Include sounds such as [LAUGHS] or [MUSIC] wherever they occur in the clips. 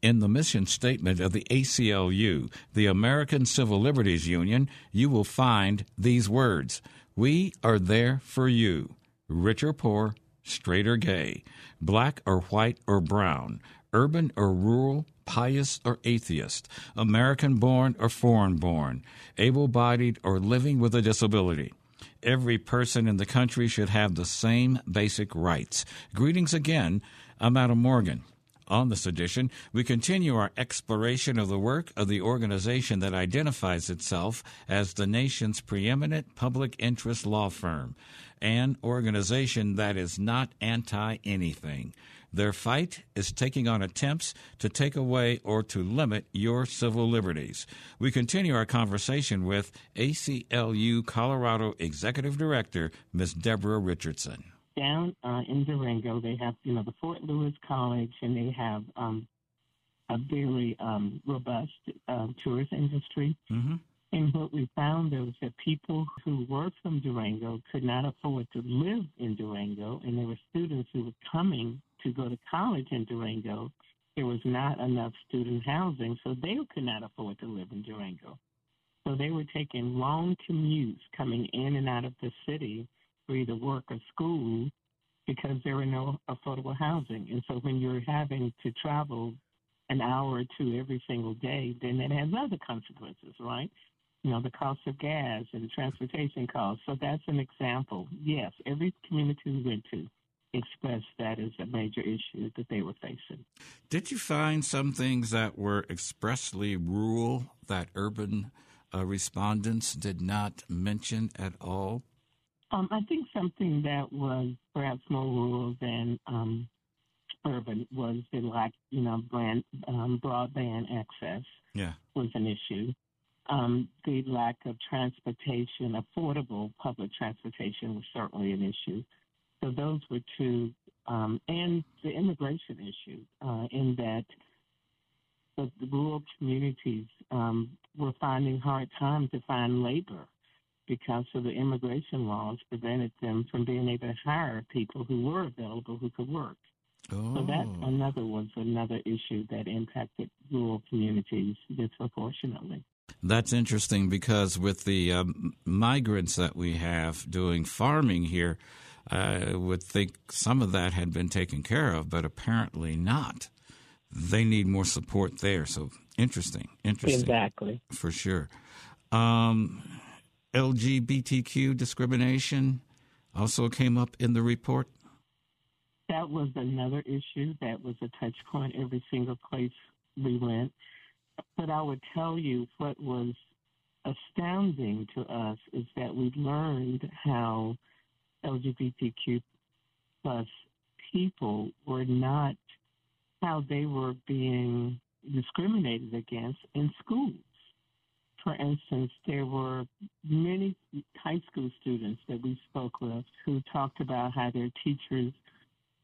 In the mission statement of the ACLU, the American Civil Liberties Union, you will find these words We are there for you, rich or poor, straight or gay, black or white or brown, urban or rural, pious or atheist, American born or foreign born, able bodied or living with a disability. Every person in the country should have the same basic rights. Greetings again. I'm Adam Morgan. On this edition, we continue our exploration of the work of the organization that identifies itself as the nation's preeminent public interest law firm, an organization that is not anti anything. Their fight is taking on attempts to take away or to limit your civil liberties. We continue our conversation with ACLU Colorado Executive Director, Ms. Deborah Richardson down uh, in Durango, they have, you know, the Fort Lewis College, and they have um, a very um, robust uh, tourist industry. Mm-hmm. And what we found was that people who were from Durango could not afford to live in Durango, and there were students who were coming to go to college in Durango. There was not enough student housing, so they could not afford to live in Durango. So they were taking long commutes coming in and out of the city for either work or school because there were no affordable housing. And so when you're having to travel an hour or two every single day, then it has other consequences, right? You know, the cost of gas and transportation costs. So that's an example. Yes, every community we went to expressed that as a major issue that they were facing. Did you find some things that were expressly rural that urban uh, respondents did not mention at all? Um, I think something that was perhaps more rural than um, urban was the lack, you know, brand, um, broadband access yeah. was an issue. Um, the lack of transportation, affordable public transportation, was certainly an issue. So those were two, um, and the immigration issue, uh, in that the, the rural communities um, were finding hard time to find labor because of the immigration laws prevented them from being able to hire people who were available who could work. Oh. So that oh. another was another issue that impacted rural communities disproportionately. That's interesting because with the um, migrants that we have doing farming here, I would think some of that had been taken care of, but apparently not. They need more support there. So interesting, interesting. Exactly. For sure. Um, LGBTQ discrimination also came up in the report? That was another issue. That was a touch point every single place we went. But I would tell you what was astounding to us is that we learned how LGBTQ plus people were not how they were being discriminated against in schools for instance, there were many high school students that we spoke with who talked about how their teachers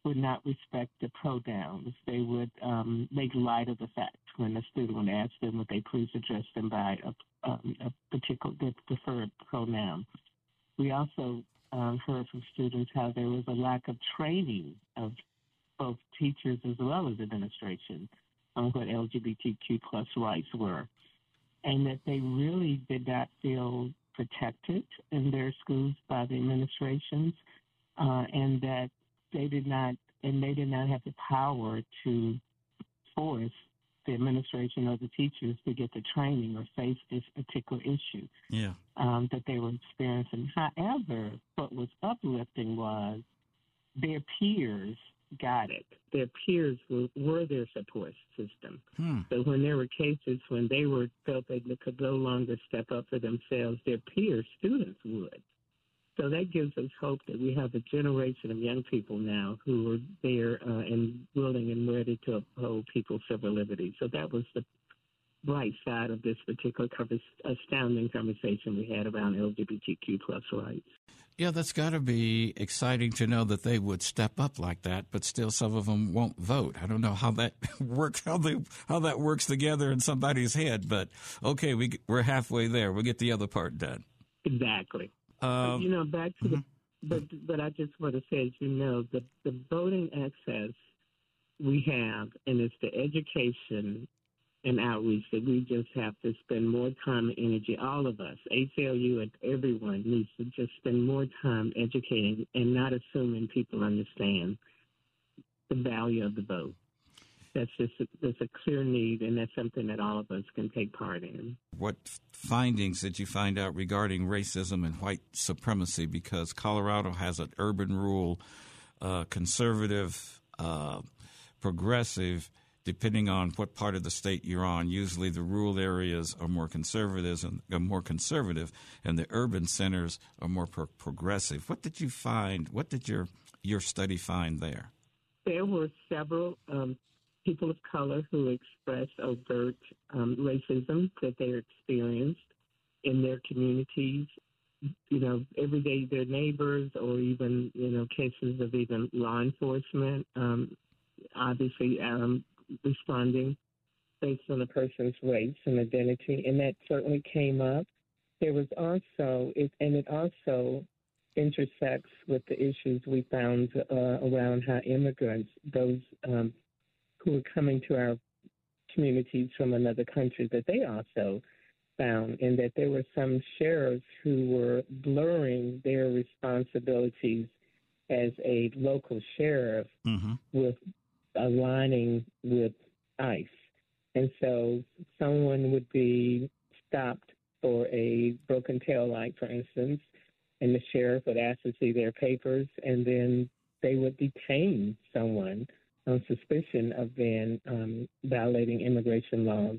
would not respect the pronouns. They would um, make light of the fact when a student would ask them would they please address them by a, um, a particular preferred pronoun. We also um, heard from students how there was a lack of training of both teachers as well as administration on what LGBTQ plus rights were and that they really did not feel protected in their schools by the administrations, uh, and that they did not and they did not have the power to force the administration or the teachers to get the training or face this particular issue yeah. um, that they were experiencing. However, what was uplifting was their peers got it. Their peers were, were their support system. Hmm. So when there were cases when they were felt they could no longer step up for themselves, their peers, students would. So that gives us hope that we have a generation of young people now who are there uh, and willing and ready to uphold people's civil liberties. So that was the bright side of this particular astounding conversation we had around LGBTQ plus rights. Yeah, that's got to be exciting to know that they would step up like that, but still some of them won't vote. I don't know how that [LAUGHS] works, how they, how that works together in somebody's head, but okay, we we're halfway there. We'll get the other part done. Exactly. Um, you know, back to mm-hmm. the, but but I just want to say, as you know, the the voting access we have, and it's the education and outreach that we just have to spend more time and energy. All of us, ACLU and everyone, needs to just spend more time educating and not assuming people understand the value of the vote. That's just a, that's a clear need, and that's something that all of us can take part in. What findings did you find out regarding racism and white supremacy? Because Colorado has an urban rural, uh, conservative, uh, progressive depending on what part of the state you're on. Usually, the rural areas are more conservative and are more conservative, and the urban centers are more pro- progressive. What did you find? What did your your study find there? There were several um, people of color who expressed overt um, racism that they experienced in their communities. You know, every day their neighbors, or even you know cases of even law enforcement. Um, obviously, um, responding based on a person's race and identity, and that certainly came up. There was also, it, and it also intersects with the issues we found uh, around how immigrants, those um, who are coming to our communities from another country, that they also found, and that there were some sheriffs who were blurring their responsibilities as a local sheriff mm-hmm. with aligning with ICE. And so someone would be stopped for a broken tail light, for instance, and the sheriff would ask to see their papers, and then they would detain someone on suspicion of being um, violating immigration laws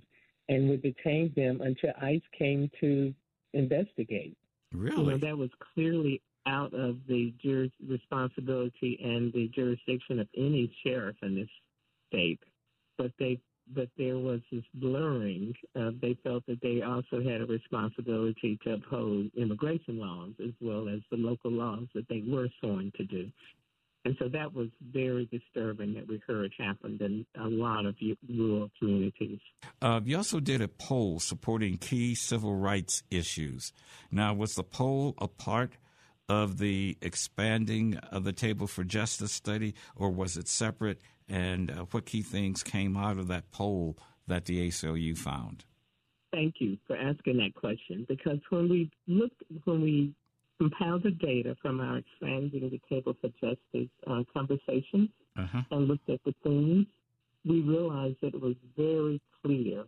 and would detain them until ICE came to investigate. Really? You know, that was clearly out of the responsibility and the jurisdiction of any sheriff in this state, but they but there was this blurring. Uh, they felt that they also had a responsibility to uphold immigration laws as well as the local laws that they were sworn to do. And so that was very disturbing that we heard happened in a lot of rural communities. Uh, you also did a poll supporting key civil rights issues. Now, was the poll a part of the expanding of the Table for Justice study, or was it separate? And uh, what key things came out of that poll that the ACLU found? Thank you for asking that question because when we looked, when we compiled the data from our expanding the Table for Justice uh, conversations uh-huh. and looked at the themes, we realized that it was very clear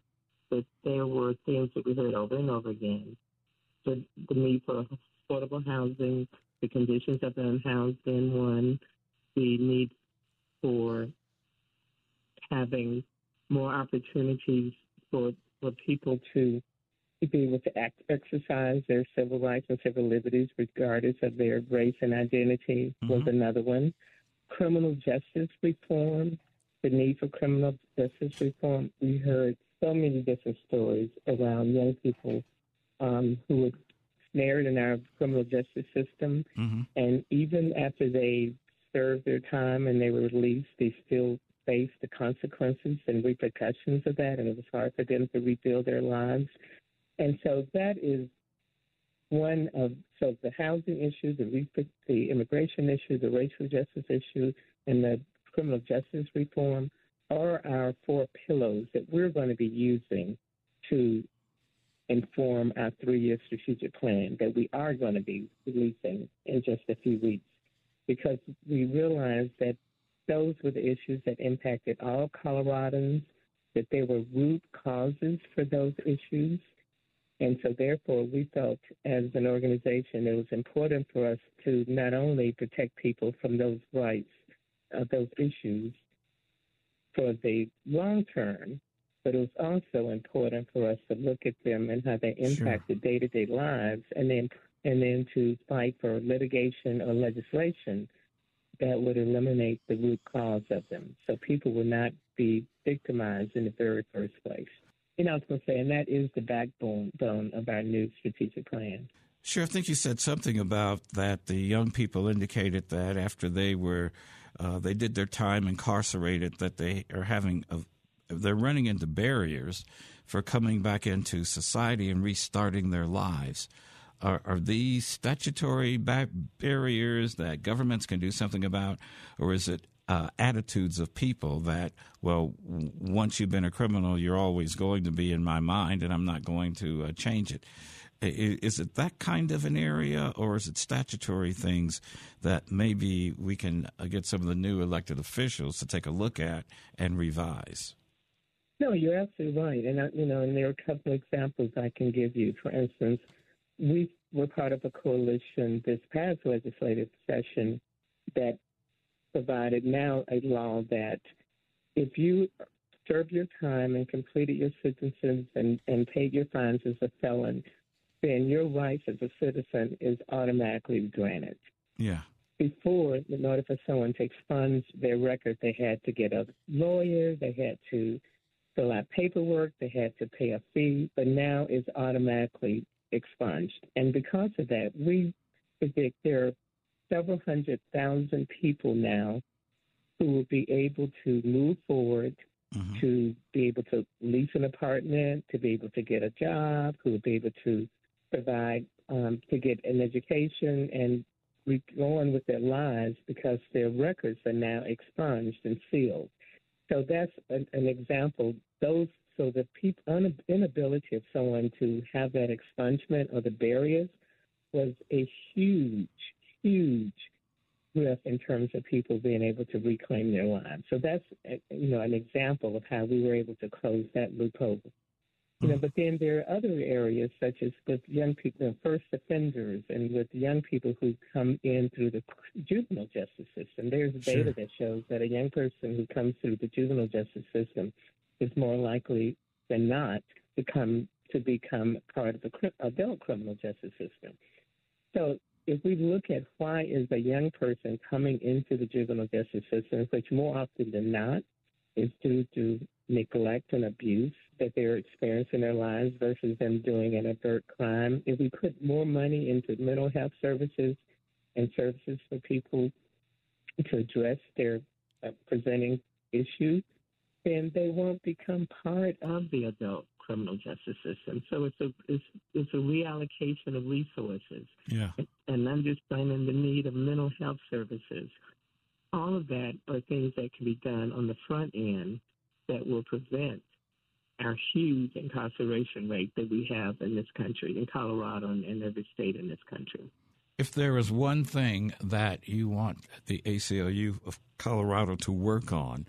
that there were things that we heard over and over again. The, the need for affordable housing, the conditions of the unhoused in one, the need for having more opportunities for for people to to be able to act, exercise their civil rights and civil liberties regardless of their race and identity mm-hmm. was another one. Criminal justice reform, the need for criminal justice reform. We heard so many different stories around young people um, who were snared in our criminal justice system. Mm-hmm. And even after they served their time and they were released, they still faced the consequences and repercussions of that, and it was hard for them to rebuild their lives. And so that is one of so the housing issue, the the immigration issue, the racial justice issue, and the criminal justice reform are our four pillows that we're going to be using to inform our three year strategic plan that we are going to be releasing in just a few weeks because we realized that those were the issues that impacted all Coloradans, that there were root causes for those issues. And so, therefore, we felt as an organization it was important for us to not only protect people from those rights, uh, those issues for the long term, but it was also important for us to look at them and how they impact sure. the day to day lives and then and then to fight for litigation or legislation that would eliminate the root cause of them so people would not be victimized in the very first place. You know, I was going to say, and that is the backbone of our new strategic plan. Sure, I think you said something about that. The young people indicated that after they were, uh, they did their time incarcerated, that they are having a, they're running into barriers for coming back into society and restarting their lives. Are, are these statutory barriers that governments can do something about, or is it uh, attitudes of people that, well, w- once you've been a criminal, you're always going to be in my mind, and I'm not going to uh, change it. Is it that kind of an area, or is it statutory things that maybe we can uh, get some of the new elected officials to take a look at and revise? No, you're absolutely right, and I, you know, and there are a couple of examples I can give you. For instance, we were part of a coalition this past legislative session that provided now a law that if you served your time and completed your sentences and, and paid your fines as a felon, then your rights as a citizen is automatically granted. Yeah. Before, in order for someone to expunge their record, they had to get a lawyer, they had to fill out paperwork, they had to pay a fee, but now it's automatically expunged. And because of that, we predict there are several hundred thousand people now who will be able to move forward, mm-hmm. to be able to lease an apartment, to be able to get a job, who will be able to provide um, to get an education and go on with their lives because their records are now expunged and sealed. So that's an, an example. Those so the people, inability of someone to have that expungement or the barriers was a huge, huge risk in terms of people being able to reclaim their lives. So that's eh, you know an example of how we were able to close that loophole. You know, hmm. but then there are other areas such as with young people, first offenders, and with young people who come in through the juvenile justice system. There's data sure. that shows that a young person who comes through the juvenile justice system is more likely than not to come to become part of the adult criminal justice system. So if we look at why is a young person coming into the juvenile justice system, which more often than not is due to neglect and abuse that they're experiencing in their lives versus them doing an overt crime, if we put more money into mental health services and services for people to address their uh, presenting issues, then they won't become part of the adult criminal justice system. So it's a it's, it's a reallocation of resources. Yeah. And understanding the need of mental health services. All of that are things that can be done on the front end that will prevent our huge incarceration rate that we have in this country, in Colorado and in every state in this country. If there is one thing that you want the ACLU of Colorado to work on,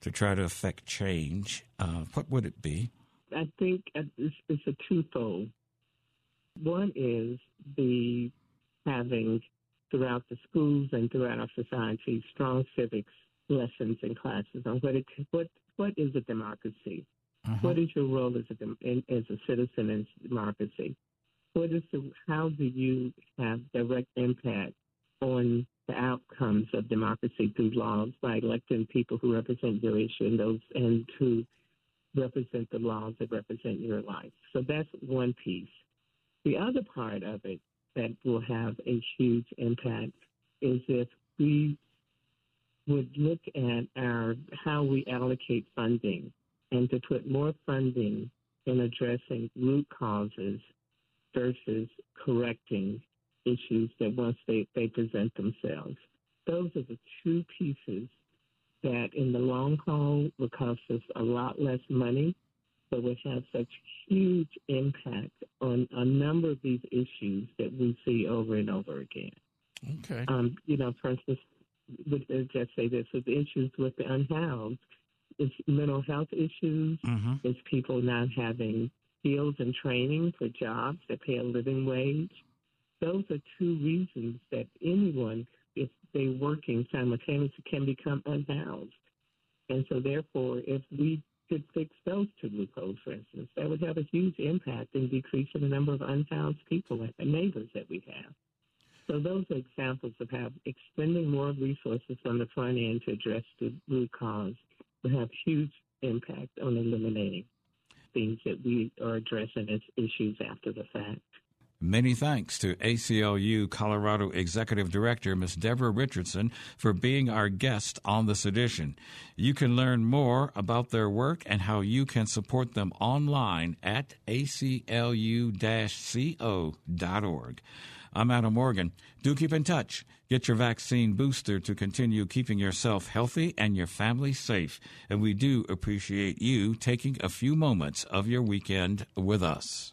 to try to affect change, uh, what would it be? I think it's, it's a twofold. One is the having throughout the schools and throughout our society strong civics lessons and classes on what it, what what is a democracy, uh-huh. what is your role as a as a citizen in democracy, what is the how do you have direct impact on the outcomes of democracy through laws by electing people who represent your issue and those and to represent the laws that represent your life. So that's one piece. The other part of it that will have a huge impact is if we would look at our how we allocate funding and to put more funding in addressing root causes versus correcting issues that once they, they present themselves. Those are the two pieces that in the long haul will cost us a lot less money, but will have such huge impact on a number of these issues that we see over and over again. Okay. Um, you know, for instance, would just say this with issues with the unhoused, it's mental health issues, mm-hmm. it's people not having skills and training for jobs that pay a living wage those are two reasons that anyone, if they're working simultaneously, can become unhoused. And so, therefore, if we could fix those two loopholes, for instance, that would have a huge impact in decreasing the number of unhoused people and neighbors that we have. So those are examples of how expending more resources on the front end to address the root cause will have huge impact on eliminating things that we are addressing as issues after the fact. Many thanks to ACLU Colorado Executive Director Ms. Deborah Richardson for being our guest on this edition. You can learn more about their work and how you can support them online at aclu-co.org. I'm Adam Morgan. Do keep in touch. Get your vaccine booster to continue keeping yourself healthy and your family safe. And we do appreciate you taking a few moments of your weekend with us.